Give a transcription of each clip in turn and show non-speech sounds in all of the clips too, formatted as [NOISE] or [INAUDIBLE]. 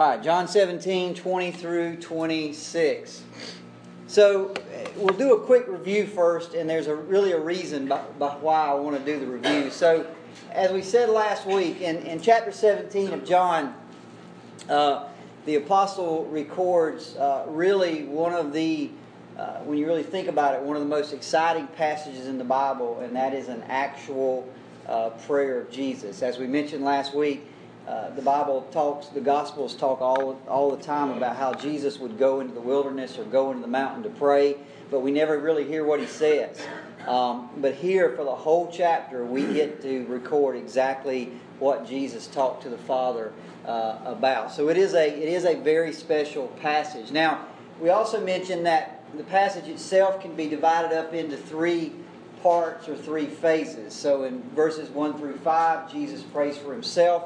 All right, John 17, 20 through 26. So we'll do a quick review first, and there's a really a reason by, by why I want to do the review. So, as we said last week, in, in chapter 17 of John, uh, the apostle records uh, really one of the, uh, when you really think about it, one of the most exciting passages in the Bible, and that is an actual uh, prayer of Jesus. As we mentioned last week, uh, the Bible talks, the Gospels talk all, all the time about how Jesus would go into the wilderness or go into the mountain to pray, but we never really hear what he says. Um, but here, for the whole chapter, we get to record exactly what Jesus talked to the Father uh, about. So it is a it is a very special passage. Now, we also mentioned that the passage itself can be divided up into three parts or three phases. So in verses one through five, Jesus prays for himself.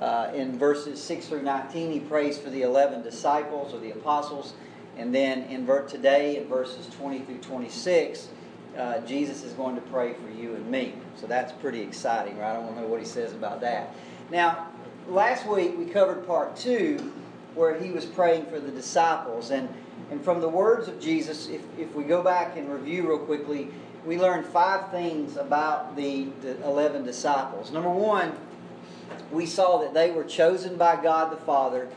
Uh, in verses 6 through 19, he prays for the 11 disciples or the apostles. And then in today, in verses 20 through 26, uh, Jesus is going to pray for you and me. So that's pretty exciting, right? I want to know what he says about that. Now, last week we covered part two, where he was praying for the disciples. And, and from the words of Jesus, if, if we go back and review real quickly, we learned five things about the, the 11 disciples. Number one, we saw that they were chosen by God the Father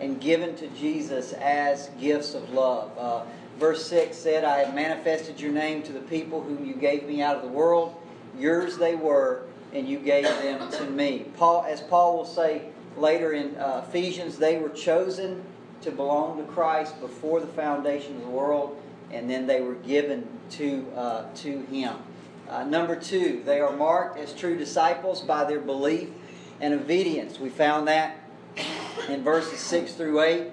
and given to Jesus as gifts of love. Uh, verse 6 said, I have manifested your name to the people whom you gave me out of the world. Yours they were, and you gave them to me. Paul, as Paul will say later in uh, Ephesians, they were chosen to belong to Christ before the foundation of the world, and then they were given to, uh, to Him. Uh, number two, they are marked as true disciples by their belief and obedience. We found that in verses 6 through 8.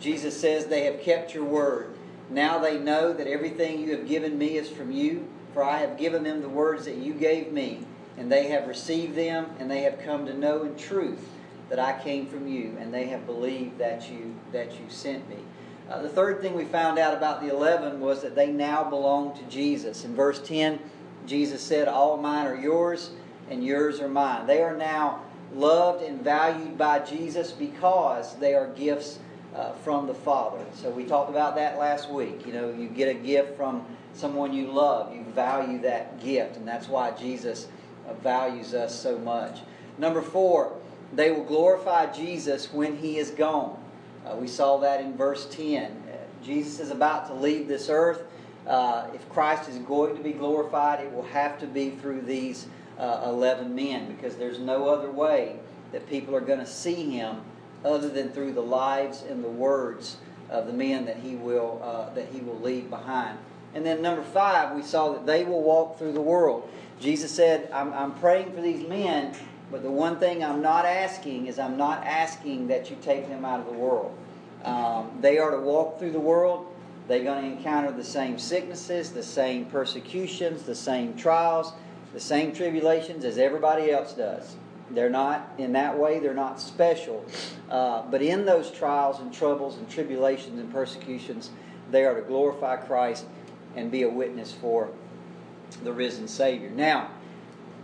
Jesus says, They have kept your word. Now they know that everything you have given me is from you, for I have given them the words that you gave me, and they have received them, and they have come to know in truth that I came from you, and they have believed that you that you sent me. Uh, the third thing we found out about the eleven was that they now belong to Jesus. In verse 10, Jesus said, All mine are yours, and yours are mine. They are now loved and valued by Jesus because they are gifts uh, from the Father. So we talked about that last week. You know, you get a gift from someone you love, you value that gift, and that's why Jesus uh, values us so much. Number four, they will glorify Jesus when he is gone. Uh, we saw that in verse 10. Uh, Jesus is about to leave this earth. Uh, if Christ is going to be glorified, it will have to be through these uh, 11 men because there's no other way that people are going to see him other than through the lives and the words of the men that he will uh, that he will leave behind. And then number five, we saw that they will walk through the world. Jesus said, I'm, I'm praying for these men, but the one thing I'm not asking is I'm not asking that you take them out of the world. Um, they are to walk through the world. They're going to encounter the same sicknesses, the same persecutions, the same trials, the same tribulations as everybody else does. They're not, in that way, they're not special. Uh, but in those trials and troubles and tribulations and persecutions, they are to glorify Christ and be a witness for the risen Savior. Now,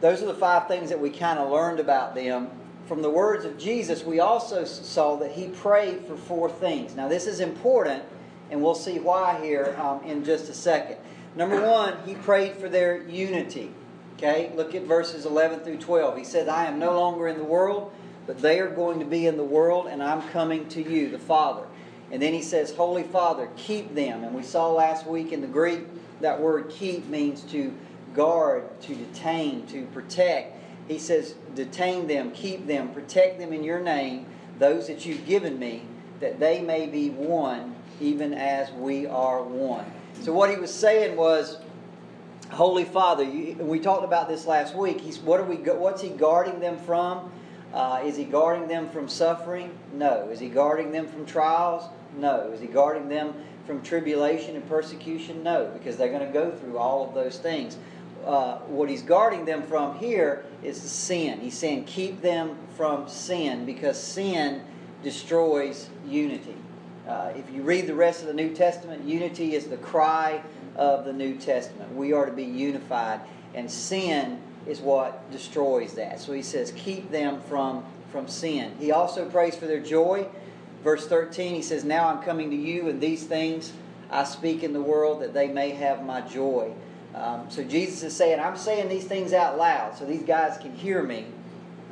those are the five things that we kind of learned about them. From the words of Jesus, we also saw that he prayed for four things. Now, this is important, and we'll see why here um, in just a second. Number one, he prayed for their unity. Okay, look at verses 11 through 12. He says, I am no longer in the world, but they are going to be in the world, and I'm coming to you, the Father. And then he says, Holy Father, keep them. And we saw last week in the Greek that word keep means to guard, to detain, to protect. He says, detain them, keep them, protect them in your name, those that you've given me, that they may be one, even as we are one. So what he was saying was, Holy Father, you, we talked about this last week. He's what are we? What's he guarding them from? Uh, is he guarding them from suffering? No. Is he guarding them from trials? No. Is he guarding them from tribulation and persecution? No, because they're going to go through all of those things. Uh, what he's guarding them from here is sin. He's saying, keep them from sin because sin destroys unity. Uh, if you read the rest of the New Testament, unity is the cry of the New Testament. We are to be unified, and sin is what destroys that. So he says, keep them from, from sin. He also prays for their joy. Verse 13, he says, Now I'm coming to you, and these things I speak in the world that they may have my joy. Um, so Jesus is saying, I'm saying these things out loud so these guys can hear me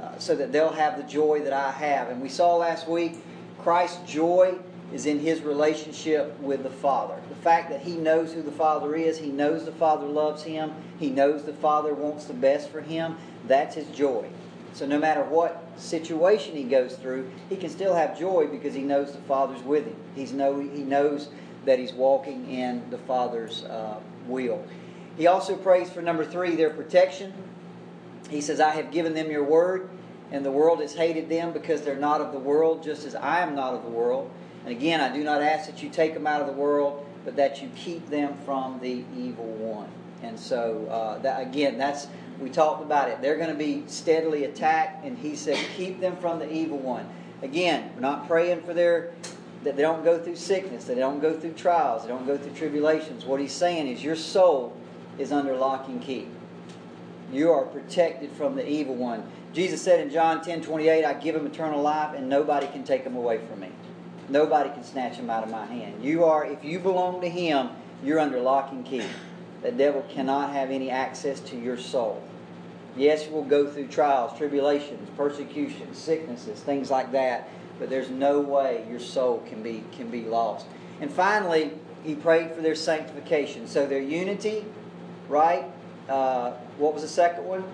uh, so that they'll have the joy that I have. And we saw last week Christ's joy is in his relationship with the Father. The fact that he knows who the Father is, he knows the Father loves him, he knows the Father wants the best for him, that's his joy. So no matter what situation he goes through, he can still have joy because he knows the Father's with him. He's know, he knows that he's walking in the Father's uh, will. He also prays for number three, their protection. He says, I have given them your word, and the world has hated them because they're not of the world, just as I am not of the world. And again, I do not ask that you take them out of the world, but that you keep them from the evil one. And so, uh, that again, that's we talked about it. They're going to be steadily attacked, and he said, keep them from the evil one. Again, we're not praying for their that they don't go through sickness, that they don't go through trials, they don't go through tribulations. What he's saying is your soul is under lock and key. You are protected from the evil one. Jesus said in John 10 28, I give him eternal life, and nobody can take him away from me. Nobody can snatch him out of my hand. You are, if you belong to him, you're under lock and key. The devil cannot have any access to your soul. Yes, you will go through trials, tribulations, persecutions, sicknesses, things like that, but there's no way your soul can be can be lost. And finally, he prayed for their sanctification. So their unity, right? Uh, what was the second one?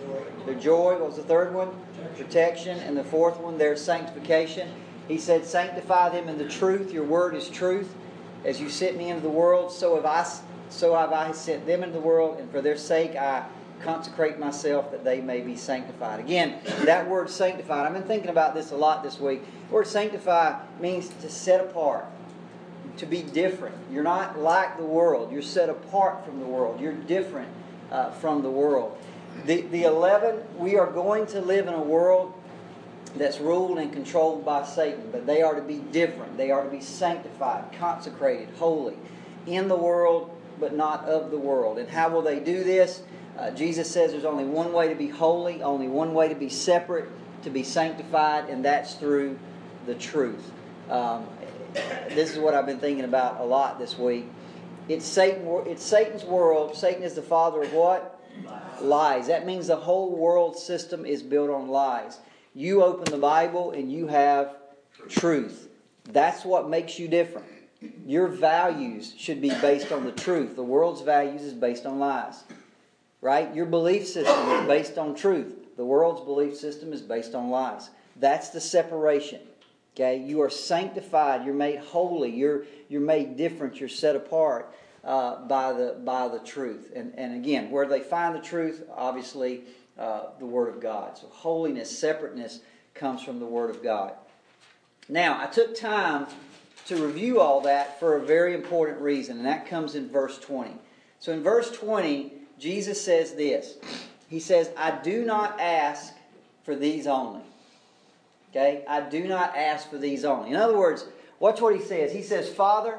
Joy. Their joy. What was the third one? Protection. And the fourth one, their sanctification. He said, Sanctify them in the truth. Your word is truth. As you sent me into the world, so have I, so have I sent them into the world, and for their sake I consecrate myself that they may be sanctified. Again, that word sanctified, I've been thinking about this a lot this week. The word sanctify means to set apart, to be different. You're not like the world, you're set apart from the world, you're different uh, from the world. The, the 11, we are going to live in a world that's ruled and controlled by Satan, but they are to be different. They are to be sanctified, consecrated, holy, in the world, but not of the world. And how will they do this? Uh, Jesus says there's only one way to be holy, only one way to be separate, to be sanctified, and that's through the truth. Um, this is what I've been thinking about a lot this week. It's Satan. It's Satan's world. Satan is the father of what? Lies. Lies. That means the whole world system is built on lies. You open the Bible and you have truth. That's what makes you different. Your values should be based on the truth. The world's values is based on lies. Right? Your belief system is based on truth. The world's belief system is based on lies. That's the separation. Okay? You are sanctified, you're made holy, you're you're made different, you're set apart uh, by the by the truth. And and again, where they find the truth, obviously uh, the Word of God. So holiness, separateness comes from the Word of God. Now, I took time to review all that for a very important reason, and that comes in verse 20. So in verse 20, Jesus says this He says, I do not ask for these only. Okay? I do not ask for these only. In other words, watch what he says. He says, Father,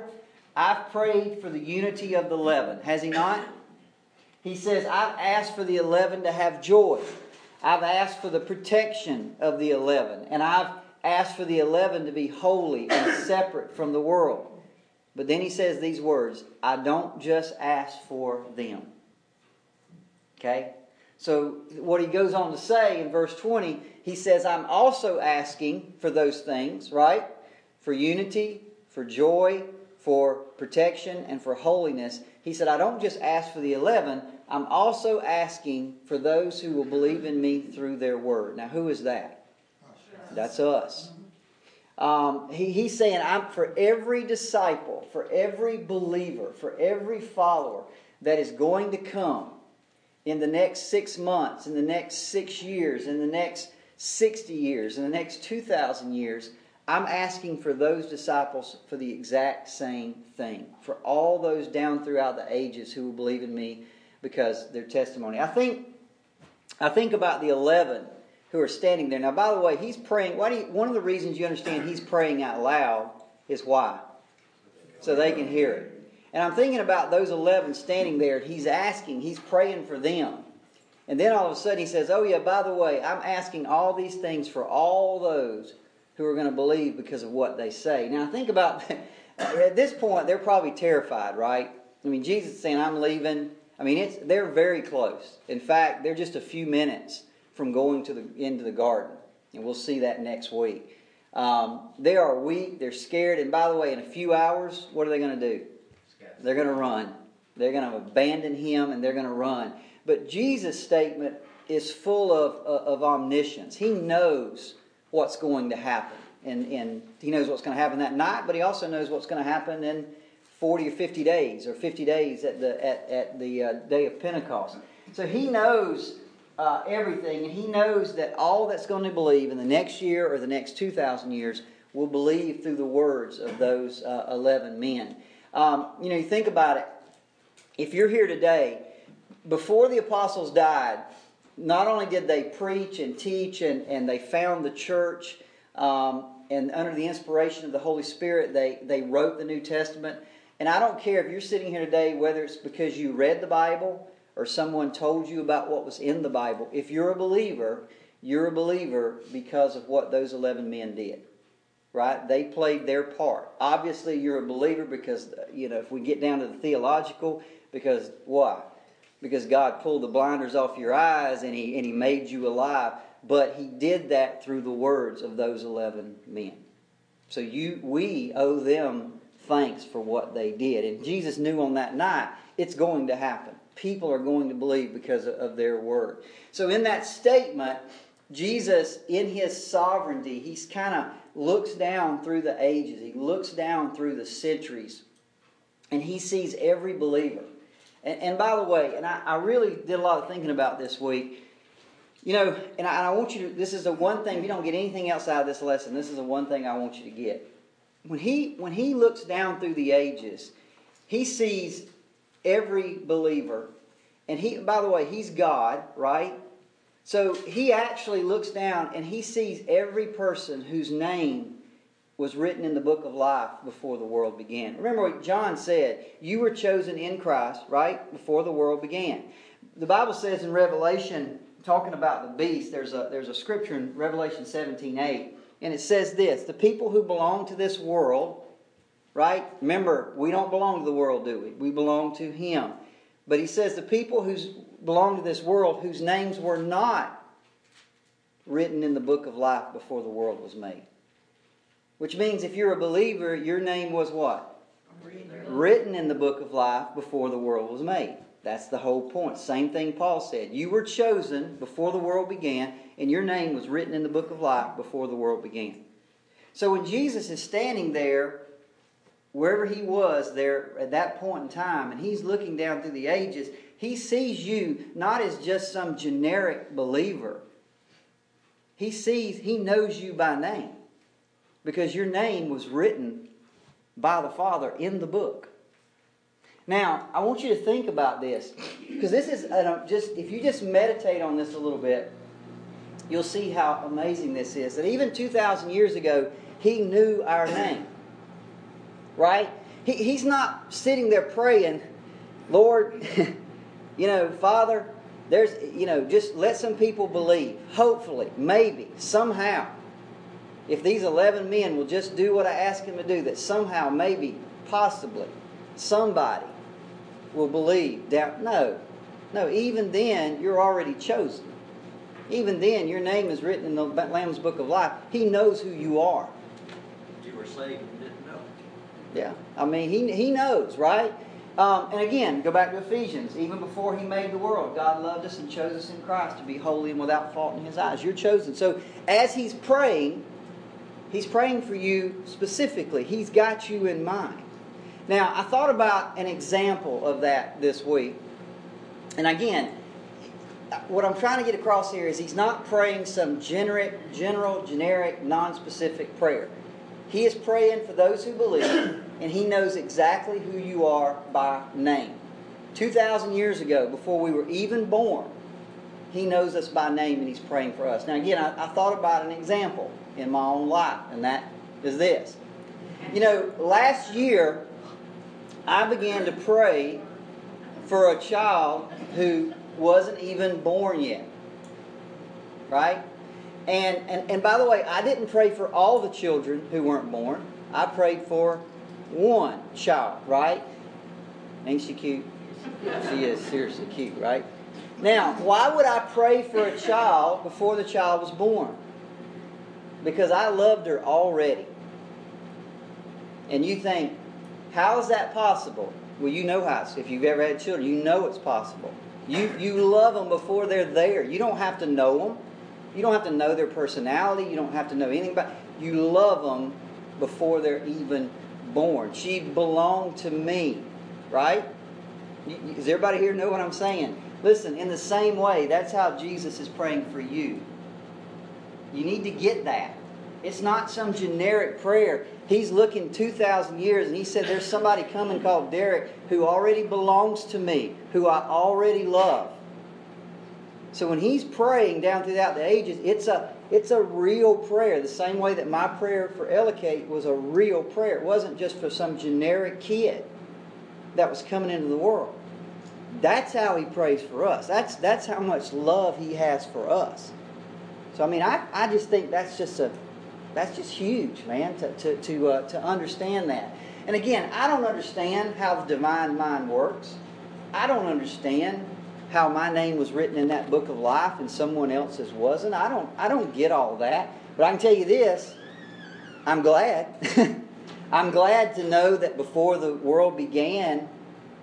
I've prayed for the unity of the eleven. Has he not? He says, I've asked for the eleven to have joy. I've asked for the protection of the eleven. And I've asked for the eleven to be holy and [COUGHS] separate from the world. But then he says these words I don't just ask for them. Okay? So, what he goes on to say in verse 20, he says, I'm also asking for those things, right? For unity, for joy, for protection, and for holiness. He said, I don't just ask for the 11, I'm also asking for those who will believe in me through their word. Now, who is that? That's us. Um, he, he's saying, I'm for every disciple, for every believer, for every follower that is going to come in the next six months, in the next six years, in the next 60 years, in the next 2,000 years, I'm asking for those disciples for the exact same thing. For all those down throughout the ages who will believe in me because their testimony. I think, I think about the 11 who are standing there. Now, by the way, he's praying. Why do you, one of the reasons you understand he's praying out loud is why? So they can hear it. And I'm thinking about those 11 standing there. He's asking, he's praying for them. And then all of a sudden he says, Oh, yeah, by the way, I'm asking all these things for all those who are going to believe because of what they say. Now, think about [LAUGHS] at this point, they're probably terrified, right? I mean, Jesus is saying, I'm leaving. I mean, it's, they're very close. In fact, they're just a few minutes from going to the, into the garden. And we'll see that next week. Um, they are weak, they're scared, and by the way, in a few hours, what are they going to do? They're going to run. They're going to abandon him and they're going to run. But Jesus' statement is full of, of, of omniscience. He knows what's going to happen. And, and he knows what's going to happen that night, but he also knows what's going to happen in 40 or 50 days, or 50 days at the, at, at the uh, day of Pentecost. So he knows uh, everything, and he knows that all that's going to believe in the next year or the next 2,000 years will believe through the words of those uh, 11 men. Um, you know, you think about it. If you're here today, before the apostles died, not only did they preach and teach and, and they found the church, um, and under the inspiration of the Holy Spirit, they, they wrote the New Testament. And I don't care if you're sitting here today, whether it's because you read the Bible or someone told you about what was in the Bible. If you're a believer, you're a believer because of what those 11 men did. Right? They played their part. Obviously, you're a believer because, you know, if we get down to the theological, because why? Because God pulled the blinders off your eyes and He, and he made you alive. But He did that through the words of those 11 men. So you, we owe them thanks for what they did. And Jesus knew on that night it's going to happen. People are going to believe because of their word. So in that statement, Jesus, in his sovereignty, he's kind of looks down through the ages. He looks down through the centuries. And he sees every believer. And, and by the way, and I, I, really did a lot of thinking about this week. You know, and I, and I want you to, this is the one thing, if you don't get anything else out of this lesson, this is the one thing I want you to get when he when he looks down through the ages, he sees every believer. And he by the way, he's God, right? So he actually looks down and he sees every person whose name was written in the book of life before the world began. Remember what John said, you were chosen in Christ, right? Before the world began. The Bible says in Revelation, talking about the beast, there's a there's a scripture in Revelation 17, 8 and it says this the people who belong to this world, right? Remember, we don't belong to the world, do we? We belong to Him. But he says the people who belong to this world whose names were not written in the book of life before the world was made. Which means if you're a believer, your name was what? Written in the book of life before the world was made. That's the whole point. Same thing Paul said. You were chosen before the world began, and your name was written in the book of life before the world began. So when Jesus is standing there, wherever he was there at that point in time, and he's looking down through the ages, he sees you not as just some generic believer. He sees, he knows you by name because your name was written by the Father in the book. Now, I want you to think about this because this is uh, just, if you just meditate on this a little bit, you'll see how amazing this is. That even 2,000 years ago, he knew our name. Right? He, he's not sitting there praying, Lord, [LAUGHS] you know, Father, there's, you know, just let some people believe. Hopefully, maybe, somehow, if these 11 men will just do what I ask them to do, that somehow, maybe, possibly, somebody will believe. Doubt. No. No, even then, you're already chosen. Even then, your name is written in the Lamb's Book of Life. He knows who you are. You were saved and didn't know. Yeah. I mean, he, he knows, right? Um, and again, go back to Ephesians. Even before he made the world, God loved us and chose us in Christ to be holy and without fault in his eyes. You're chosen. So as he's praying, he's praying for you specifically. He's got you in mind. Now, I thought about an example of that this week. And again, what I'm trying to get across here is he's not praying some generic, general, generic, non-specific prayer. He is praying for those who believe, and he knows exactly who you are by name. 2,000 years ago, before we were even born, he knows us by name and he's praying for us. Now, again, I, I thought about an example in my own life, and that is this. You know, last year, I began to pray for a child who wasn't even born yet. Right? And, and, and by the way, I didn't pray for all the children who weren't born. I prayed for one child, right? Ain't she cute? She is seriously cute, right? Now, why would I pray for a child before the child was born? Because I loved her already. And you think, how is that possible? Well, you know how. If you've ever had children, you know it's possible. You, you love them before they're there. You don't have to know them. You don't have to know their personality. You don't have to know anything about. You love them before they're even born. She belonged to me, right? Does everybody here know what I'm saying? Listen, in the same way, that's how Jesus is praying for you. You need to get that. It's not some generic prayer. He's looking 2,000 years and he said, There's somebody coming called Derricke who already belongs to me, who I already love. So when he's praying down throughout the ages, it's a it's a real prayer. The same way that my prayer for Ellicate was a real prayer. It wasn't just for some generic kid that was coming into the world. That's how he prays for us. That's that's how much love he has for us. So I mean, I, I just think that's just a that's just huge, man, to to to, uh, to understand that. And again, I don't understand how the divine mind works. I don't understand how my name was written in that book of life and someone else's wasn't. I don't I don't get all that. But I can tell you this, I'm glad. [LAUGHS] I'm glad to know that before the world began,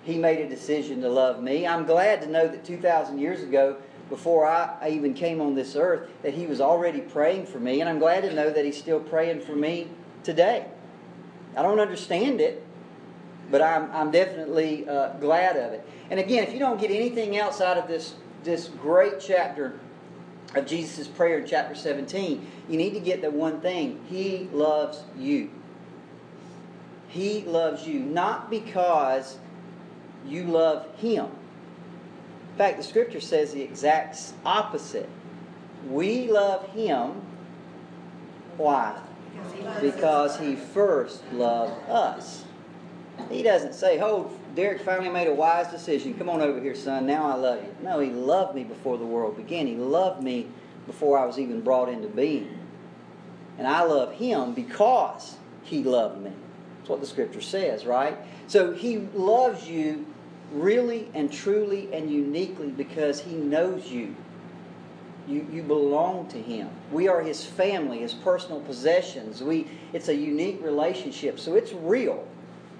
he made a decision to love me. I'm glad to know that 2,000 years ago, before I even came on this earth, that he was already praying for me. And I'm glad to know that he's still praying for me today. I don't understand it, but I'm, I'm definitely uh, glad of it. And again, if you don't get anything else out of this, this great chapter of Jesus' prayer in chapter 17, you need to get the one thing He loves you. He loves you, not because you love Him. In fact, the scripture says the exact opposite. We love Him. Why? Because He first loved us. He doesn't say, Oh, Derricke finally made a wise decision. Come on over here, son. Now I love you. No, He loved me before the world began. He loved me before I was even brought into being. And I love Him because He loved me. That's what the scripture says, right? So He loves you really and truly and uniquely because He knows you. You, you belong to Him. We are His family, His personal possessions. We, it's a unique relationship, so it's real.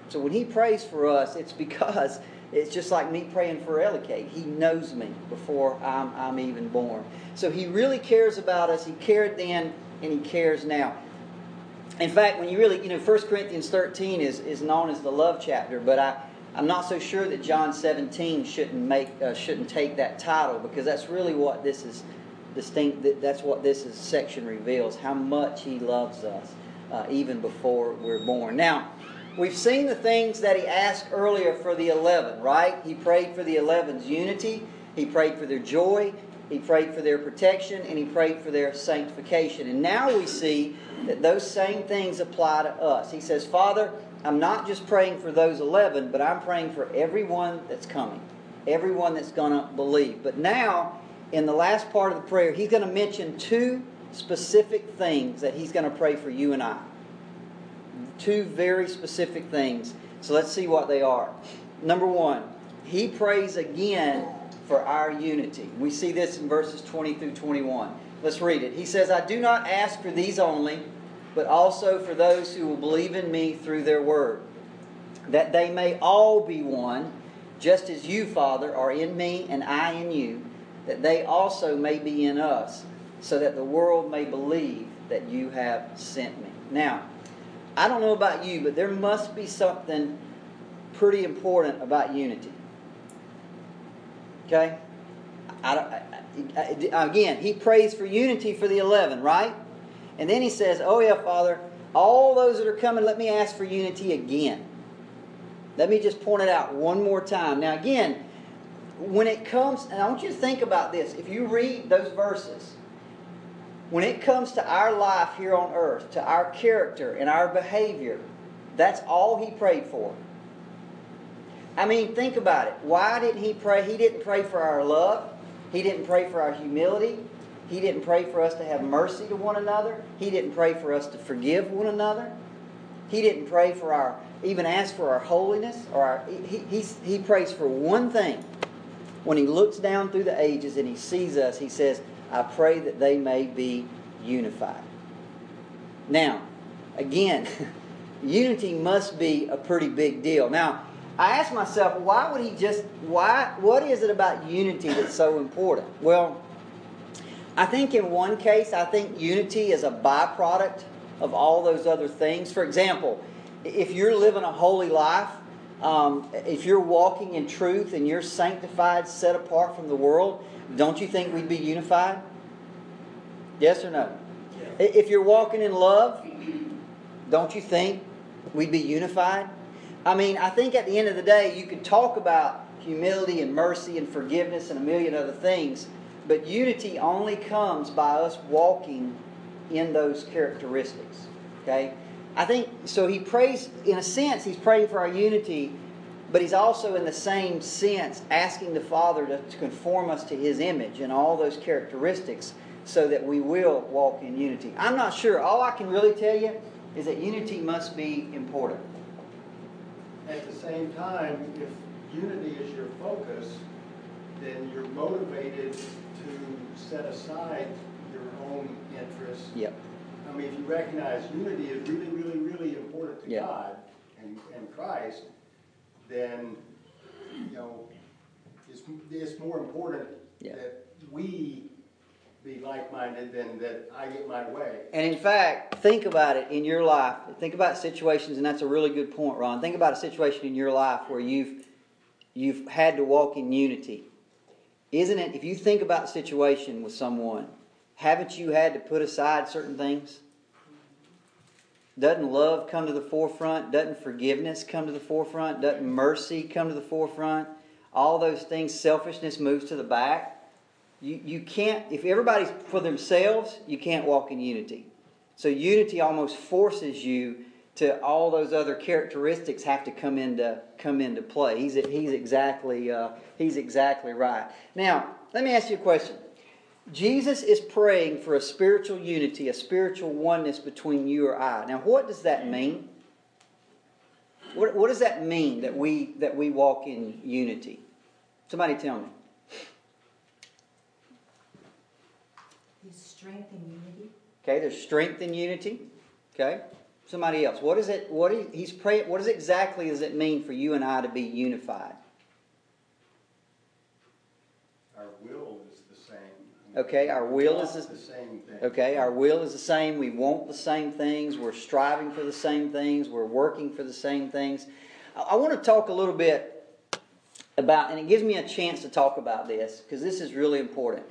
So when He prays for us, it's because it's just like me praying for Ellicate. He knows me before I'm, I'm even born. So He really cares about us. He cared then, and He cares now. In fact, when you really, you know, 1 Corinthians 13 is, is known as the love chapter, but I, I'm not so sure that John 17 shouldn't make uh, shouldn't take that title because that's really what this is distinct. That's what this is, section reveals how much He loves us uh, even before we're born. Now, we've seen the things that He asked earlier for the eleven. Right? He prayed for the 11's unity. He prayed for their joy. He prayed for their protection, and he prayed for their sanctification. And now we see that those same things apply to us. He says, Father, I'm not just praying for those 11, but I'm praying for everyone that's coming, everyone that's going to believe. But now, in the last part of the prayer, he's going to mention two specific things that he's going to pray for you and I. Two very specific things. So let's see what they are. Number one, he prays again for our unity. We see this in verses 20 through 21. Let's read it. He says, I do not ask for these only but also for those who will believe in me through their word, that they may all be one, just as you, Father, are in me and I in you, that they also may be in us, so that the world may believe that you have sent me. Now, I don't know about you, but there must be something pretty important about unity. Okay? I, I, I, again, he prays for unity for the 11, right? And then he says, Oh, yeah, Father, all those that are coming, let me ask for unity again. Let me just point it out one more time. Now, again, when it comes, and I want you to think about this. If you read those verses, when it comes to our life here on earth, to our character and our behavior, that's all he prayed for. I mean, think about it. Why didn't he pray? He didn't pray for our love. He didn't pray for our humility. He didn't pray for us to have mercy to one another. He didn't pray for us to forgive one another. He didn't pray for our, even ask for our holiness or our, he, he, he prays for one thing. When he looks down through the ages and he sees us, he says, I pray that they may be unified. Now, again, [LAUGHS] unity must be a pretty big deal. Now, I ask myself, why would he just, why, what is it about unity that's so important? Well, I think in one case, I think unity is a byproduct of all those other things. For example, if you're living a holy life, um, if you're walking in truth and you're sanctified, set apart from the world, don't you think we'd be unified? Yes or no? Yeah. If you're walking in love, don't you think we'd be unified? I mean, I think at the end of the day, you could talk about humility and mercy and forgiveness and a million other things, but unity only comes by us walking in those characteristics. Okay? I think so. He prays, in a sense, he's praying for our unity, but he's also, in the same sense, asking the Father to, to conform us to his image and all those characteristics so that we will walk in unity. I'm not sure. All I can really tell you is that unity must be important. At the same time, if unity is your focus, then you're motivated to set aside your own interests. Yep. I mean, if you recognize unity is really, really, really important to Yep. God and, and Christ, then, you know, it's, it's more important Yeah. that we be like-minded than that I get my way. And in fact, think about it in your life. Think about situations, and that's a really good point, Ron. Think about a situation in your life where you've you've had to walk in unity. Isn't it? If you think about the situation with someone, haven't you had to put aside certain things? Doesn't love come to the forefront? Doesn't forgiveness come to the forefront? Doesn't mercy come to the forefront? All those things, selfishness moves to the back. You, you can't, if everybody's for themselves, you can't walk in unity. So unity almost forces you to all those other characteristics have to come into come into play. He's he's exactly uh, he's exactly right. Now, let me ask you a question. Jesus is praying for a spiritual unity, a spiritual oneness between you or I. Now, what does that mean? What, what does that mean that we that we walk in unity? Somebody tell me. There's strength in unity. Okay, there's strength in unity. Okay, somebody else. What is it? What is, he's praying? What is exactly does it mean for you and I to be unified? Our will is the same. Okay, our will is the same thing. Okay, our will is the same. We want the same things. We're striving for the same things. We're working for the same things. I, I want to talk a little bit about, and it gives me a chance to talk about this because this is really important.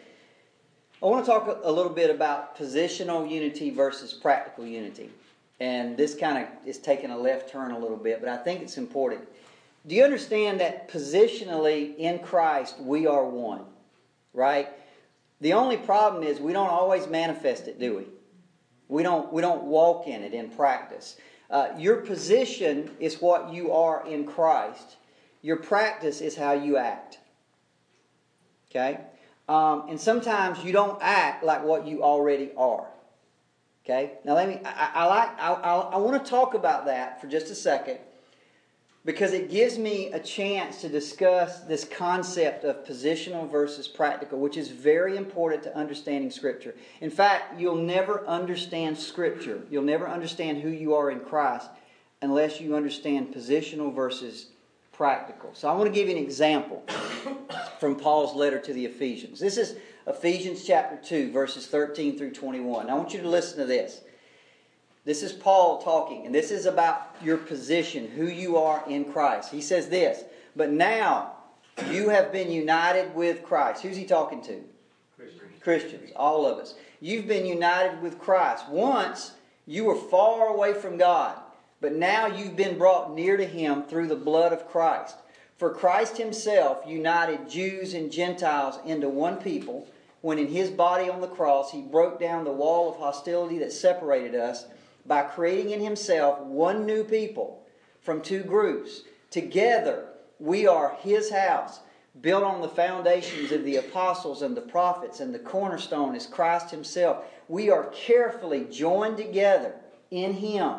I want to talk a little bit about positional unity versus practical unity. And this kind of is taking a left turn a little bit, but I think it's important. Do you understand that positionally in Christ we are one? Right? The only problem is we don't always manifest it, do we? We don't, we don't walk in it in practice. Uh, your position is what you are in Christ. Your practice is how you act. Okay? Um, and sometimes you don't act like what you already are. Okay? Now let me, I, I like, I, I, I want to talk about that for just a second because it gives me a chance to discuss this concept of positional versus practical, which is very important to understanding Scripture. In fact, you'll never understand Scripture, you'll never understand who you are in Christ unless you understand positional versus practical. So I want to give you an example [COUGHS] from Paul's letter to the Ephesians. This is Ephesians chapter 2, verses 13 through 21. I want you to listen to this. This is Paul talking, and this is about your position, who you are in Christ. He says this, but now you have been united with Christ. Who's he talking to? Christians. Christians, all of us. You've been united with Christ. Once you were far away from God, but now you've been brought near to him through the blood of Christ. For Christ himself united Jews and Gentiles into one people when in his body on the cross he broke down the wall of hostility that separated us by creating in himself one new people from two groups. Together we are his house, built on the foundations of the apostles and the prophets, and the cornerstone is Christ Himself. We are carefully joined together in Him,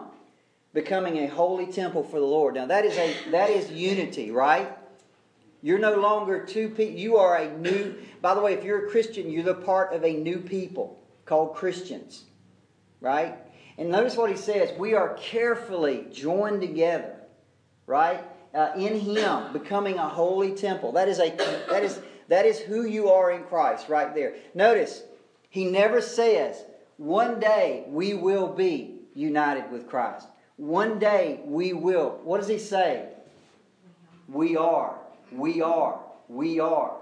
becoming a holy temple for the Lord. Now that is a that is unity, right? You're no longer two people. You are a new. By the way, if you're a Christian, you're the part of a new people called Christians, right? And notice what he says: we are carefully joined together, right? uh, in Him, becoming a holy temple. That is a that is that is who you are in Christ, right there. Notice He never says one day we will be united with Christ. One day we will. What does He say? We are. We are. We are.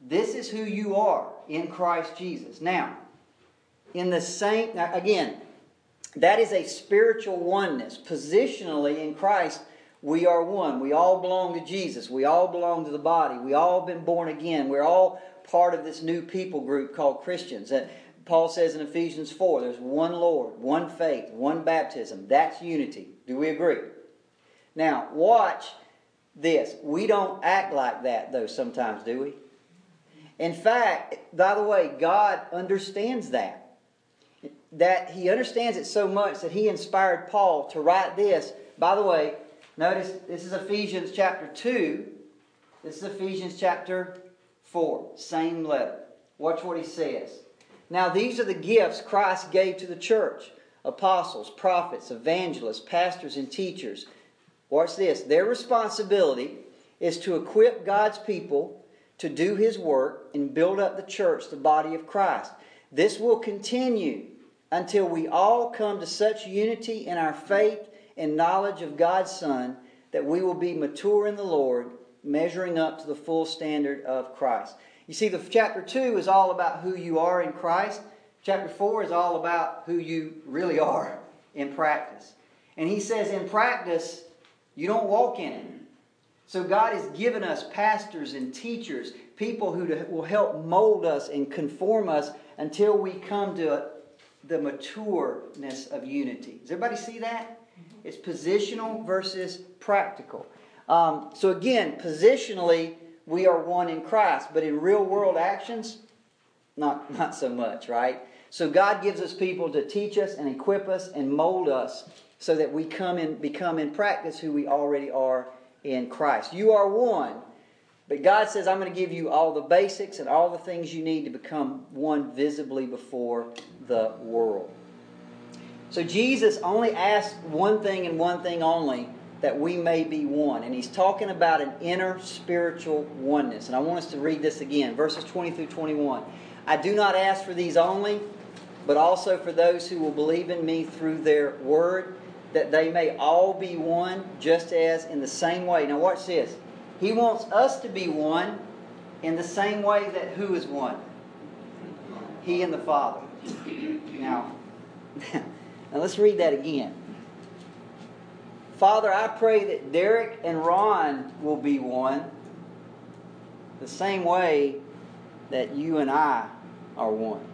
This is who you are in Christ Jesus. Now, in the same, again, that is a spiritual oneness. Positionally in Christ, we are one. We all belong to Jesus. We all belong to the body. We all been born again. We're all part of this new people group called Christians. And Paul says in Ephesians 4 there's one Lord, one faith, one baptism. That's unity. Do we agree? Now, watch this. We don't act like that, though, sometimes, do we? In fact, by the way, God understands that. That He understands it so much that He inspired Paul to write this. By the way, Notice this is Ephesians chapter 2. This is Ephesians chapter 4. Same letter. Watch what he says. Now, these are the gifts Christ gave to the church apostles, prophets, evangelists, pastors, and teachers. Watch this. Their responsibility is to equip God's people to do his work and build up the church, the body of Christ. This will continue until we all come to such unity in our faith and knowledge of God's Son, that we will be mature in the Lord, measuring up to the full standard of Christ. You see, the chapter 2 is all about who you are in Christ. Chapter 4 is all about who you really are in practice. And he says, in practice, you don't walk in it. So God has given us pastors and teachers, people who will help mold us and conform us until we come to the matureness of unity. Does everybody see that? It's positional versus practical. Um, so again, positionally, we are one in Christ, but in real world actions, not, not so much, right? So God gives us people to teach us and equip us and mold us so that we come in, become in practice who we already are in Christ. You are one, but God says, I'm going to give you all the basics and all the things you need to become one visibly before the world. So Jesus only asked one thing and one thing only that we may be one. And he's talking about an inner spiritual oneness. And I want us to read this again, verses 20 through 21. I do not ask for these only, but also for those who will believe in me through their word, that they may all be one, just as in the same way. Now, watch this. He wants us to be one in the same way that who is one? He and the Father. Now, [LAUGHS] Now let's read that again. Father, I pray that Derricke and Ron will be one the same way that you and I are one.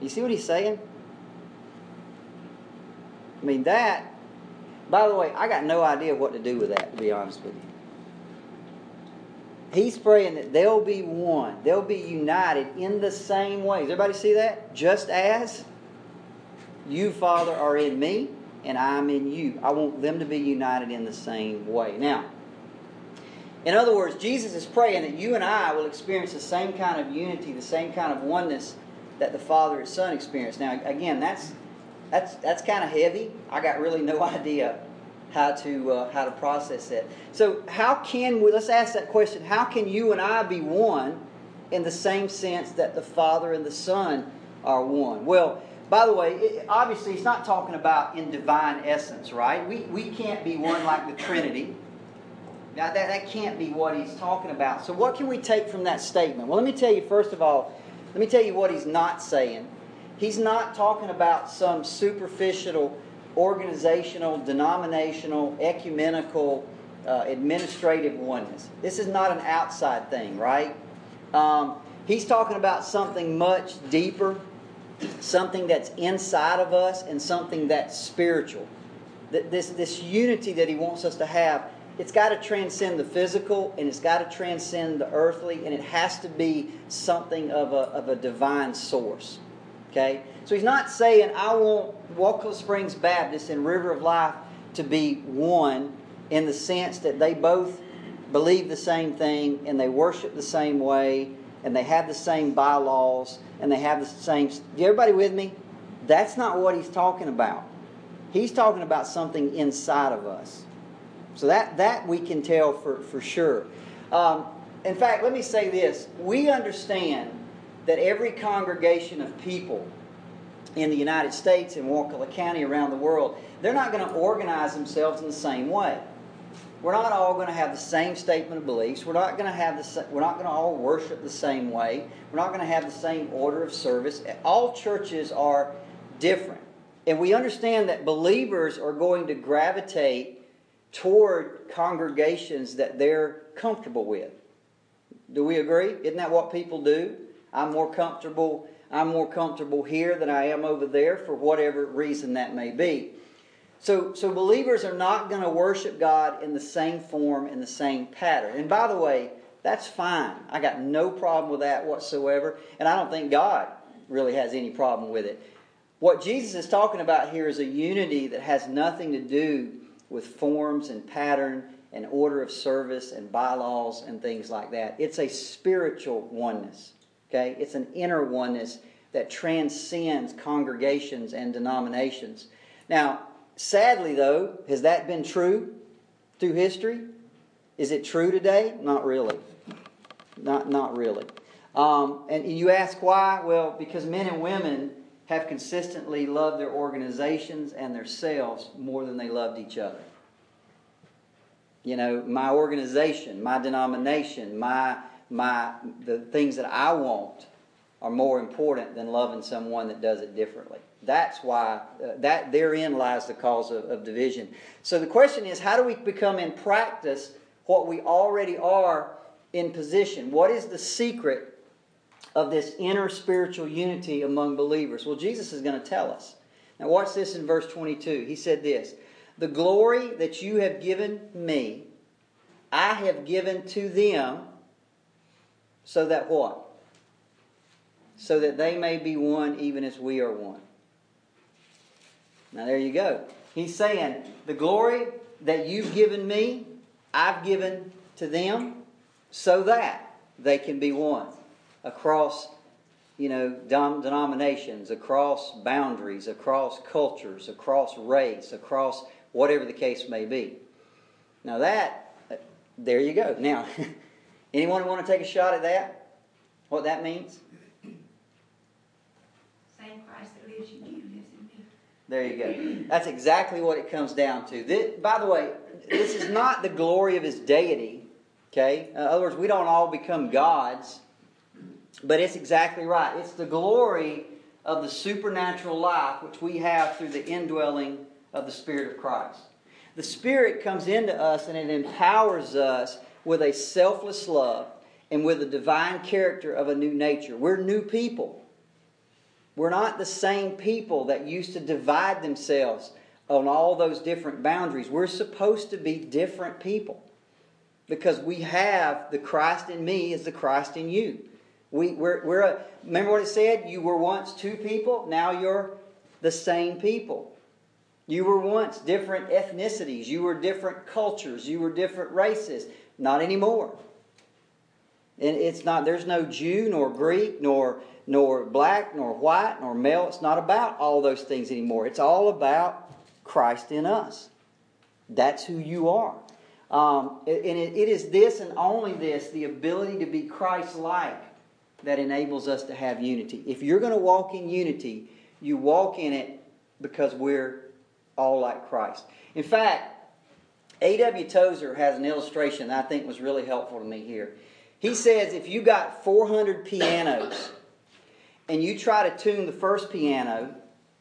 You see what he's saying? I mean, that, by the way, I got no idea what to do with that, to be honest with you. He's praying that they'll be one, they'll be united in the same way. Does everybody see that? Just as you, Father, are in me, and I'm in you. I want them to be united in the same way. Now, in other words, Jesus is praying that you and I will experience the same kind of unity, the same kind of oneness that the Father and Son experienced. Now, again, that's that's that's kind of heavy. I got really no [LAUGHS] idea how to uh, how to process that. So, how can we? Let's ask that question. How can you and I be one in the same sense that the Father and the Son are one? Well, by the way, it, obviously, he's not talking about in divine essence, right? We, we can't be one like the Trinity. Now, that, that can't be what he's talking about. So, what can we take from that statement? Well, let me tell you, first of all, let me tell you what he's not saying. He's not talking about some superficial, organizational, denominational, ecumenical, uh, administrative oneness. This is not an outside thing, right? Um, he's talking about something much deeper something that's inside of us and something that's spiritual. This, this unity that he wants us to have it's got to transcend the physical and it's got to transcend the earthly and it has to be something of a, of a divine source. Okay? So he's not saying, I want Wakulla Springs Baptist and River of Life to be one in the sense that they both believe the same thing and they worship the same way and they have the same bylaws and they have the same. Everybody with me? That's not what he's talking about. He's talking about something inside of us. So that, that we can tell for, for sure. Um, in fact, let me say this. We understand that every congregation of people in the United States, in Wakulla County, around the world, they're not going to organize themselves in the same way. We're not all going to have the same statement of beliefs. We're not going to have the we're not going to all worship the same way. We're not going to have the same order of service. All churches are different. And we understand that believers are going to gravitate toward congregations that they're comfortable with. Do we agree? Isn't that what people do? I'm more comfortable I'm more comfortable here than I am over there for whatever reason that may be. So, so believers are not going to worship God in the same form, in the same pattern. And by the way, that's fine. I got no problem with that whatsoever. And I don't think God really has any problem with it. What Jesus is talking about here is a unity that has nothing to do with forms and pattern and order of service and bylaws and things like that. It's a spiritual oneness. Okay? It's an inner oneness that transcends congregations and denominations. Now, sadly, though, has that been true through history? Is it true today? Not really. Not, not really. Um, and you ask why? Well, because men and women have consistently loved their organizations and themselves more than they loved each other. You know, my organization, my denomination, my my the things that I want are more important than loving someone that does it differently. That's why uh, that therein lies the cause of, of division. So the question is, how do we become in practice what we already are in position? What is the secret of this inner spiritual unity among believers? Well, Jesus is going to tell us. Now, watch this in verse 22. He said this The glory that you have given me, I have given to them so that what? So that they may be one even as we are one. Now there you go. He's saying, the glory that you've given me, I've given to them so that they can be one across you know denominations across boundaries across cultures across race across whatever the case may be now that uh, there you go now [LAUGHS] Anyone want to take a shot at that? What that means? Same Christ that lives in you lives in me. There you go. That's exactly what it comes down to. This, by the way, this is not the glory of his deity. Okay? In other words, we don't all become gods, but it's exactly right. It's the glory of the supernatural life which we have through the indwelling of the Spirit of Christ. The Spirit comes into us and it empowers us with a selfless love and with a divine character of a new nature. We're new people. We're not the same people that used to divide themselves on all those different boundaries. We're supposed to be different people because we have the Christ in me is the Christ in you. We, we're, we're a, remember what it said? You were once two people, now you're the same people. You were once different ethnicities, you were different cultures, you were different races. Not anymore. And it's not, there's no Jew nor Greek nor, nor black nor white nor male. It's not about all those things anymore. It's all about Christ in us. That's who you are. Um, and it, it is this and only this, the ability to be Christ like, that enables us to have unity. If you're going to walk in unity, you walk in it because we're all like Christ. In fact, A.W. Tozer has an illustration that I think was really helpful to me here. He says if you got 400 pianos and you try to tune the first piano,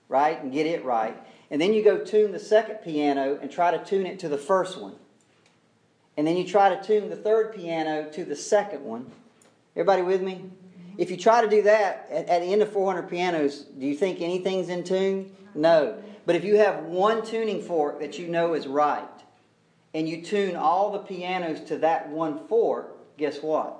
right, and get it right, and then you go tune the second piano and try to tune it to the first one, and then you try to tune the third piano to the second one. Everybody with me? If you try to do that at, at the end of 400 pianos, do you think anything's in tune? No. But if you have one tuning fork that you know is right, and you tune all the pianos to that one fork, guess what?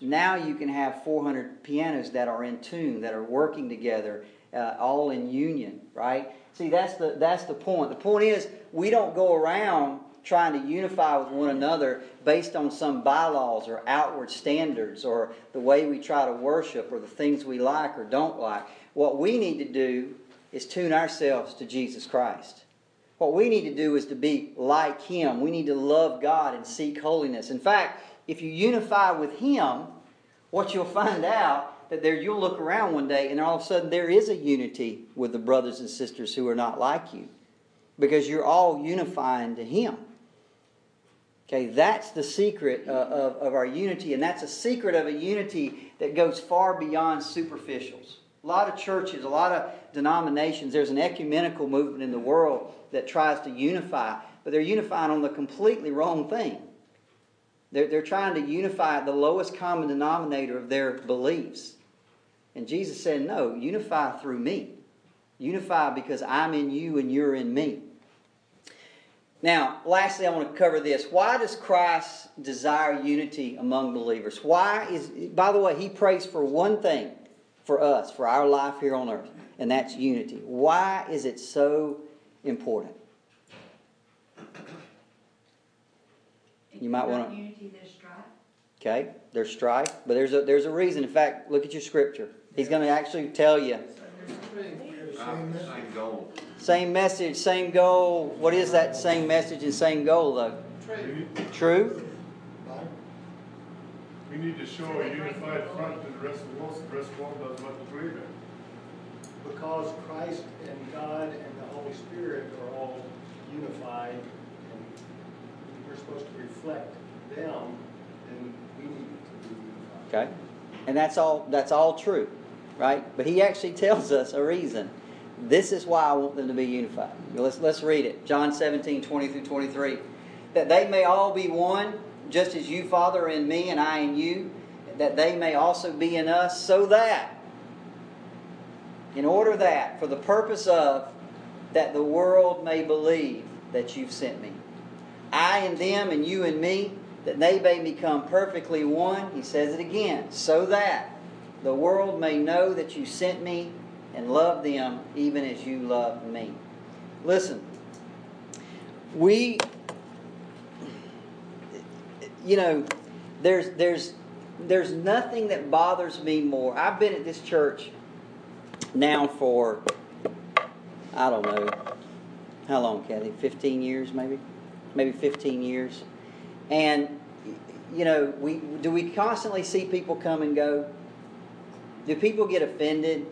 Now you can have 400 pianos that are in tune, that are working together, uh, all in union, right? See, that's the, that's the point. The point is, we don't go around trying to unify with one another based on some bylaws or outward standards or the way we try to worship or the things we like or don't like. What we need to do is tune ourselves to Jesus Christ. What we need to do is to be like Him. We need to love God and seek holiness. In fact, if you unify with Him, what you'll find out that there you'll look around one day and all of a sudden there is a unity with the brothers and sisters who are not like you because you're all unifying to Him. Okay, that's the secret uh, of, of our unity, and that's a secret of a unity that goes far beyond superficials. A lot of churches, a lot of denominations, there's an ecumenical movement in the world that tries to unify, but they're unifying on the completely wrong thing. They're, they're trying to unify the lowest common denominator of their beliefs. And Jesus said, No, unify through me. Unify because I'm in you and you're in me. Now, lastly, I want to cover this. Why does Christ desire unity among believers? Why is, by the way, he prays for one thing for us, for our life here on earth, and that's unity. Why is it so important? You might want to. Unity, there's strife. Okay, there's strife, but there's a there's a reason. In fact, look at your scripture. He's going to actually tell you. Same goal. Same message, same goal. What is that same message and same goal, though? Truth. We need to show a unified front to the rest of the world, so the rest of the world doesn't what to believe in. Because Christ and God and the Holy Spirit are all unified, and we're supposed to reflect them, then we need to be unified. Okay, and that's all. That's all true, right? But he actually [LAUGHS] tells us a reason. This is why I want them to be unified. Let's let's read it. John 17, 20 through 23. That they may all be one, just as you, Father, in me, and I in you, that they may also be in us, so that, in order that, for the purpose of, that the world may believe that you've sent me. I and them, and you and me, that they may become perfectly one. He says it again, so that the world may know that you sent me and love them even as you love me. Listen, we you know, there's there's there's nothing that bothers me more. I've been at this church now for I don't know how long, Kathy? Fifteen years, maybe, maybe fifteen years, and you know, we do we constantly see people come and go. Do people get offended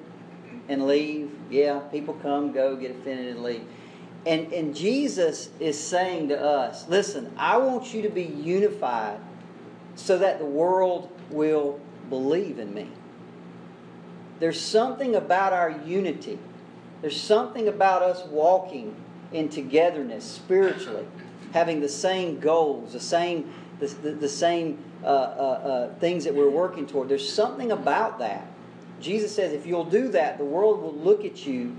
and leave? Yeah, people come, go, get offended, and leave. And, and Jesus is saying to us, listen, I want you to be unified so that the world will believe in me. There's something about our unity. There's something about us walking in togetherness spiritually, having the same goals, the same, the, the, the same uh, uh, uh, things that we're working toward. There's something about that. Jesus says, if you'll do that, the world will look at you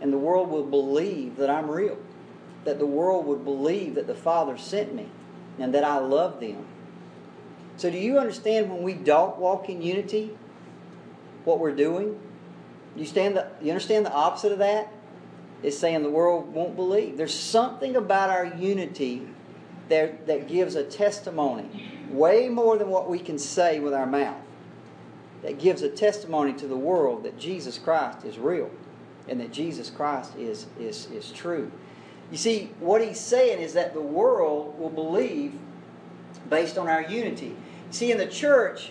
and the world will believe that I'm real. That the world would believe that the Father sent me and that I love them. So, do you understand when we don't walk in unity, what we're doing? You, stand the, you understand the opposite of that? It's saying the world won't believe. There's something about our unity that, that gives a testimony, way more than what we can say with our mouth, that gives a testimony to the world that Jesus Christ is real and that Jesus Christ is, is, is true. You see, what he's saying is that the world will believe based on our unity. See, in the church,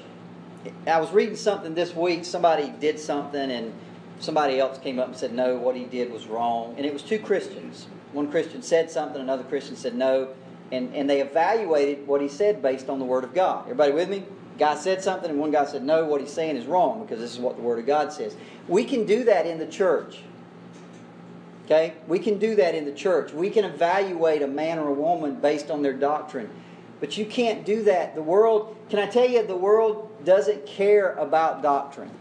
I was reading something this week. Somebody did something, and somebody else came up and said, No, what he did was wrong. And it was two Christians. One Christian said something, another Christian said no. And, and they evaluated what he said based on the Word of God. Everybody with me? Guy said something, and one guy said, No, what he's saying is wrong because this is what the Word of God says. We can do that in the church. Okay? We can do that in the church. We can evaluate a man or a woman based on their doctrine. But you can't do that. The world, can I tell you, the world doesn't care about doctrine.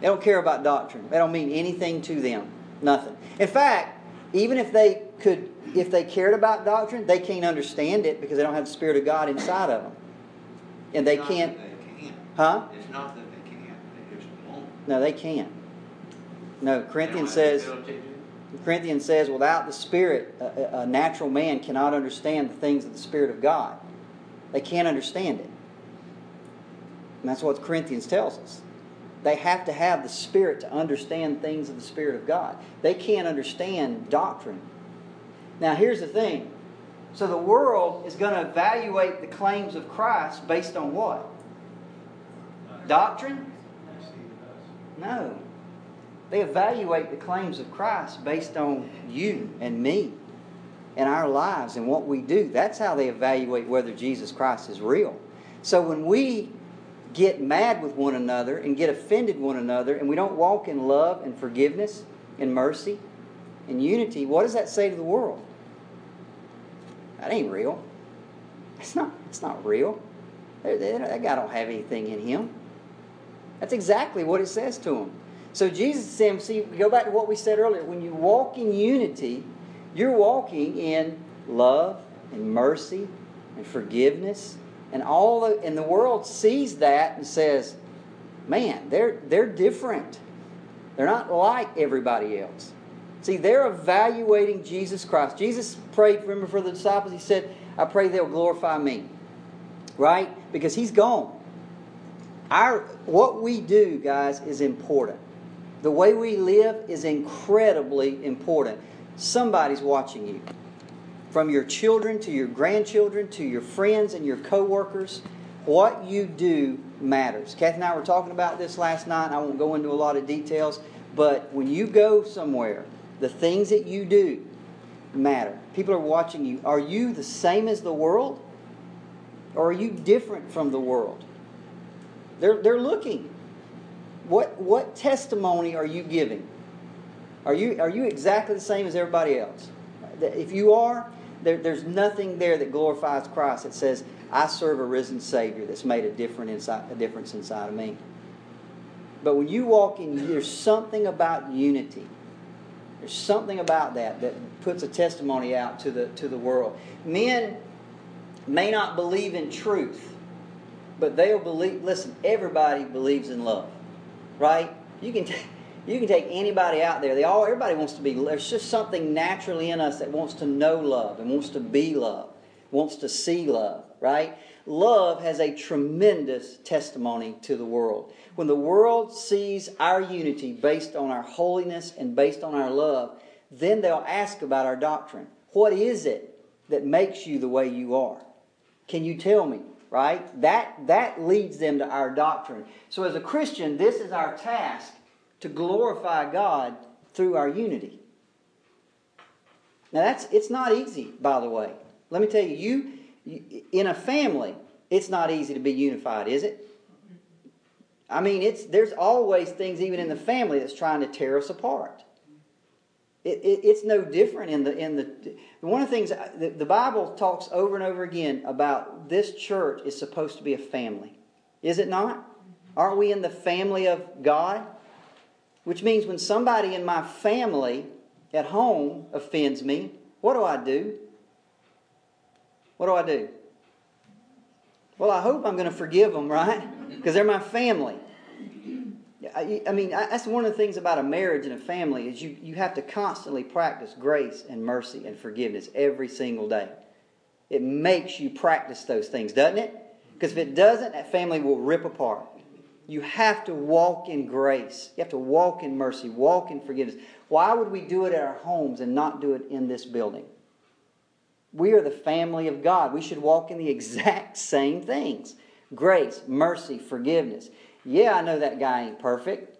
They don't care about doctrine. They don't mean anything to them. Nothing. In fact, even if they could, if they cared about doctrine, they can't understand it because they don't have the Spirit of God inside of them. And they It's not that can't, They can't. huh? It's not that they can't, they just won't. No, they can't. No, Corinthians They don't have says, the ability to. Corinthians says, without the Spirit, a, a- a natural man cannot understand the things of the Spirit of God. They can't understand it. And that's what Corinthians tells us. They have to have the Spirit to understand things of the Spirit of God. They can't understand doctrine. Now, here's the thing. So the world is going to evaluate the claims of Christ based on what? Doctrine? No. They evaluate the claims of Christ based on you and me and our lives and what we do. That's how they evaluate whether Jesus Christ is real. So when we get mad with one another and get offended one another and we don't walk in love and forgiveness and mercy and unity, what does that say to the world? That ain't real. It's not, it's not real. They- they- That guy don't have anything in him. That's exactly what it says to him. So Jesus saying, see, go back to what we said earlier. When you walk in unity, you're walking in love and mercy and forgiveness. And all the, and the world sees that and says, man, they're, they're different. They're not like everybody else. See, they're evaluating Jesus Christ. Jesus prayed, remember, for the disciples. He said, I pray they'll glorify me. Right? Because he's gone. Our, what we do, guys, is important. The way we live is incredibly important. Somebody's watching you. From your children to your grandchildren to your friends and your coworkers, what you do matters. Kathy and I were talking about this last night, I won't go into a lot of details, but when you go somewhere, the things that you do matter. People are watching you. Are you the same as the world? Or are you different from the world? They're, they're looking. What, what testimony are you giving? Are you, are you exactly the same as everybody else? If you are, there, there's nothing there that glorifies Christ that says, I serve a risen Savior that's made a, different inside, a difference inside of me. But when you walk in, there's something about unity. There's something about that that puts a testimony out to the, to the world. Men may not believe in truth, but they'll believe. Listen, everybody believes in love, right? You can, t- [LAUGHS] you can take anybody out there. They all, everybody wants to be. There's just something naturally in us that wants to know love and wants to be love, wants to see love, right? Love has a tremendous testimony to the world. When the world sees our unity based on our holiness and based on our love, then they'll ask about our doctrine. What is it that makes you the way you are? Can you tell me? Right? That that leads them to our doctrine. So as a Christian, this is our task to glorify God through our unity. Now that's it's not easy, by the way. Let me tell you, you, in a family, it's not easy to be unified, is it? I mean, it's there's always things even in the family that's trying to tear us apart. It, it, it's no different in the in the one of the things the, the Bible talks over and over again about this church is supposed to be a family, is it not? Aren't we in the family of God? Which means when somebody in my family at home offends me, what do I do? What do I do? Well, I hope I'm going to forgive them, right? Because they're my family. I, I mean, I, that's one of the things about a marriage and a family is you, you have to constantly practice grace and mercy and forgiveness every single day. It makes you practice those things, doesn't it? Because if it doesn't, that family will rip apart. You have to walk in grace. You have to walk in mercy, walk in forgiveness. Why would we do it at our homes and not do it in this building? We are the family of God. We should walk in the exact [LAUGHS] same things grace, mercy, forgiveness. Yeah, I know that guy ain't perfect.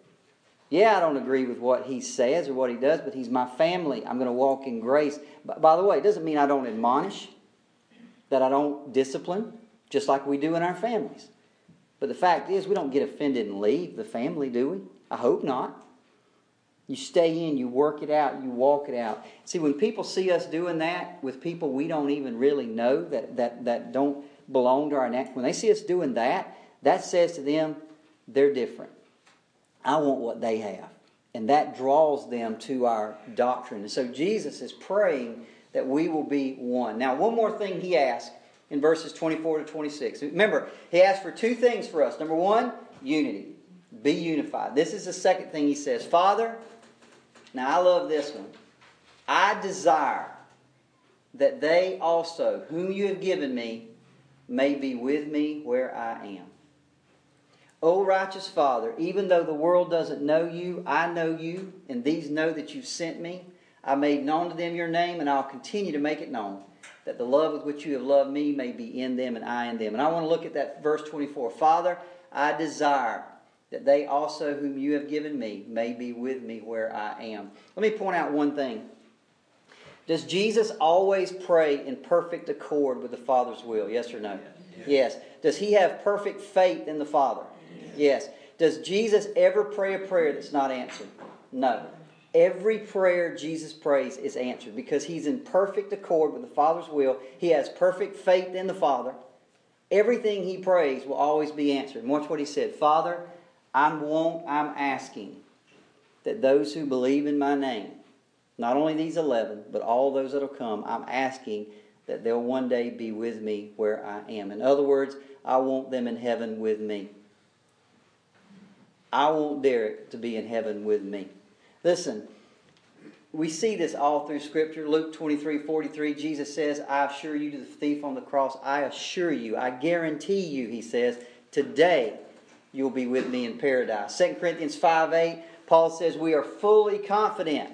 Yeah, I don't agree with what he says or what he does, but he's my family. I'm going to walk in grace. By the way, it doesn't mean I don't admonish, that I don't discipline, just like we do in our families. But the fact is, we don't get offended and leave the family, do we? I hope not. You stay in, you work it out, you walk it out. See, when people see us doing that with people we don't even really know that, that, that don't belong to our neck, when they see us doing that, that says to them, they're different. I want what they have. And that draws them to our doctrine. And so Jesus is praying that we will be one. Now, one more thing he asked in verses 24 to 26. Remember, he asked for two things for us. Number one, unity. Be unified. This is the second thing he says. Father, now I love this one. I desire that they also, whom you have given me, may be with me where I am. O righteous Father, even though the world doesn't know you, I know you, and these know that you sent me. I made known to them your name, and I'll continue to make it known, that the love with which you have loved me may be in them and I in them. And I want to look at that verse 24. Father, I desire that they also, whom you have given me, may be with me where I am. Let me point out one thing. Does Jesus always pray in perfect accord with the Father's will? Yes or no? Yes. yes. Does he have perfect faith in the Father? Yes. Does Jesus ever pray a prayer that's not answered? No. Every prayer Jesus prays is answered because he's in perfect accord with the Father's will. He has perfect faith in the Father. Everything he prays will always be answered. And watch what he said Father, I'm, want, I'm asking that those who believe in my name, not only these 11, but all those that will come, I'm asking that they'll one day be with me where I am. In other words, I want them in heaven with me. I want Derricke to be in heaven with me. Listen, we see this all through Scripture. Luke 23 43, Jesus says, I assure you to the thief on the cross, I assure you, I guarantee you, he says, today you'll be with me in paradise. 2 Corinthians 5 8, Paul says, We are fully confident,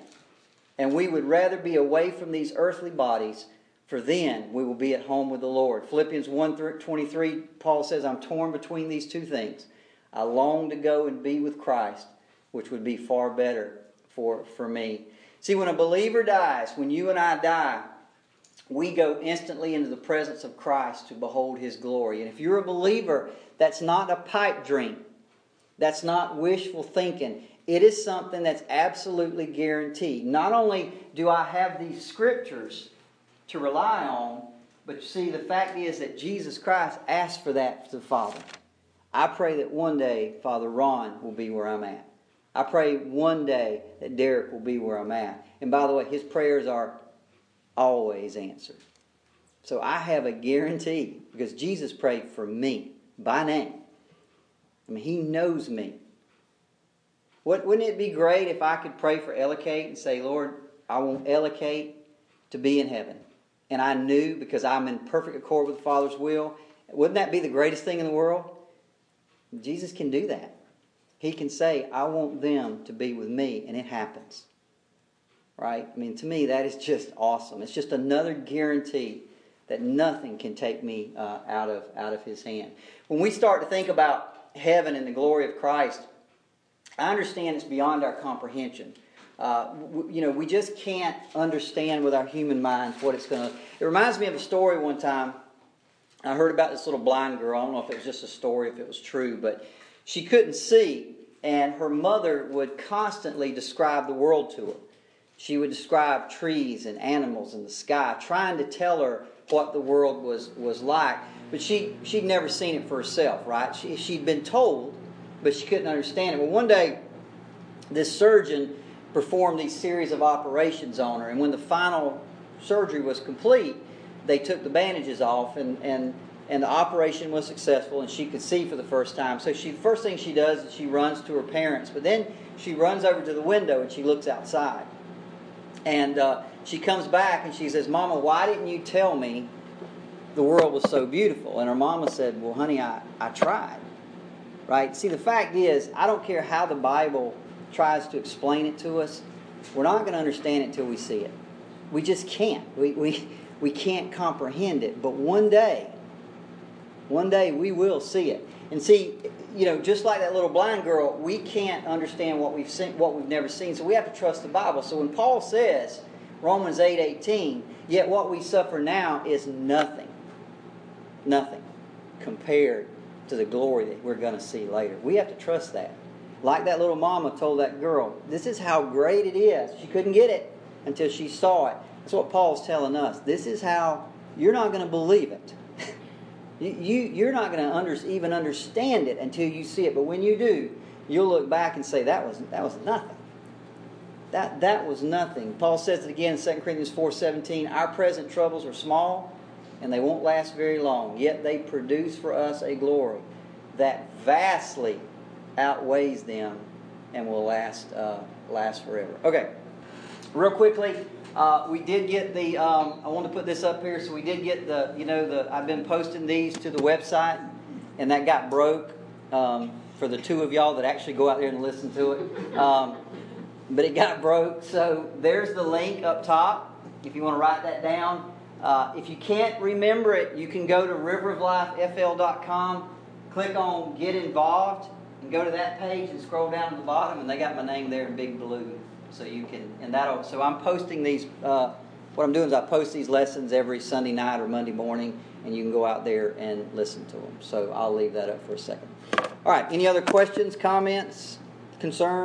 and we would rather be away from these earthly bodies, for then we will be at home with the Lord. Philippians 1 23, Paul says, I'm torn between these two things. I long to go and be with Christ, which would be far better for, for me. See, when a believer dies, when you and I die, we go instantly into the presence of Christ to behold his glory. And if you're a believer, that's not a pipe dream. That's not wishful thinking. It is something that's absolutely guaranteed. Not only do I have these scriptures to rely on, but you see, the fact is that Jesus Christ asked for that to the Father. I pray that one day Father Ron will be where I'm at. I pray one day that Derricke will be where I'm at. And by the way, his prayers are always answered. So I have a guarantee because Jesus prayed for me by name. I mean, he knows me. Wouldn't it be great if I could pray for Ellicate and say, Lord, I want Ellicate to be in heaven? And I knew because I'm in perfect accord with the Father's will. Wouldn't that be the greatest thing in the world? Jesus can do that. He can say, I want them to be with me, and it happens. Right? I mean, to me, that is just awesome. It's just another guarantee that nothing can take me uh, out, of, out of His hand. When we start to think about heaven and the glory of Christ, I understand it's beyond our comprehension. Uh, you know, we just can't understand with our human minds what it's going to. It reminds me of a story one time. I heard about this little blind girl. I don't know if it was just a story, if it was true, but she couldn't see, and her mother would constantly describe the world to her. She would describe trees and animals in the sky, trying to tell her what the world was, was like. But she, she'd never seen it for herself, right? She, she'd been told, but she couldn't understand it. Well, one day, this surgeon performed these series of operations on her, and when the final surgery was complete, they took the bandages off, and, and, and the operation was successful, and she could see for the first time. So she first thing she does is she runs to her parents, but then she runs over to the window and she looks outside. And uh, she comes back and she says, Mama, why didn't you tell me the world was so beautiful? And her mama said, Well, honey, I, I tried. Right? See, the fact is, I don't care how the Bible tries to explain it to us, we're not going to understand it until we see it. We just can't. We, we, we can't comprehend it. But one day, one day we will see it. And see, you know, just like that little blind girl, we can't understand what we've seen, what we've never seen. So we have to trust the Bible. So when Paul says, Romans 8 18, yet what we suffer now is nothing, nothing compared to the glory that we're going to see later. We have to trust that. Like that little mama told that girl, this is how great it is. She couldn't get it until she saw it. That's what Paul's telling us. This is how you're not going to believe it. You, you, you're not going to under, even understand it until you see it. But when you do, you'll look back and say, that was, that was nothing. that, that was nothing. Paul says it again in 2 Corinthians 4.17, Our present troubles are small, and they won't last very long, yet they produce for us a glory that vastly outweighs them and will last, uh, last forever. Okay, real quickly, uh, we did get the, um, I want to put this up here, so we did get the, you know, the, I've been posting these to the website, and that got broke um, for the two of y'all that actually go out there and listen to it. Um, but it got broke, so there's the link up top if you want to write that down. Uh, if you can't remember it, you can go to riveroflifefl.com, click on Get Involved, and go to that page and scroll down to the bottom, and they got my name there in big blue. So you can, and that'll, so I'm posting these, uh, what I'm doing is I post these lessons every Sunday night or Monday morning, and you can go out there and listen to them. So I'll leave that up for a second. All right, any other questions, comments, concerns?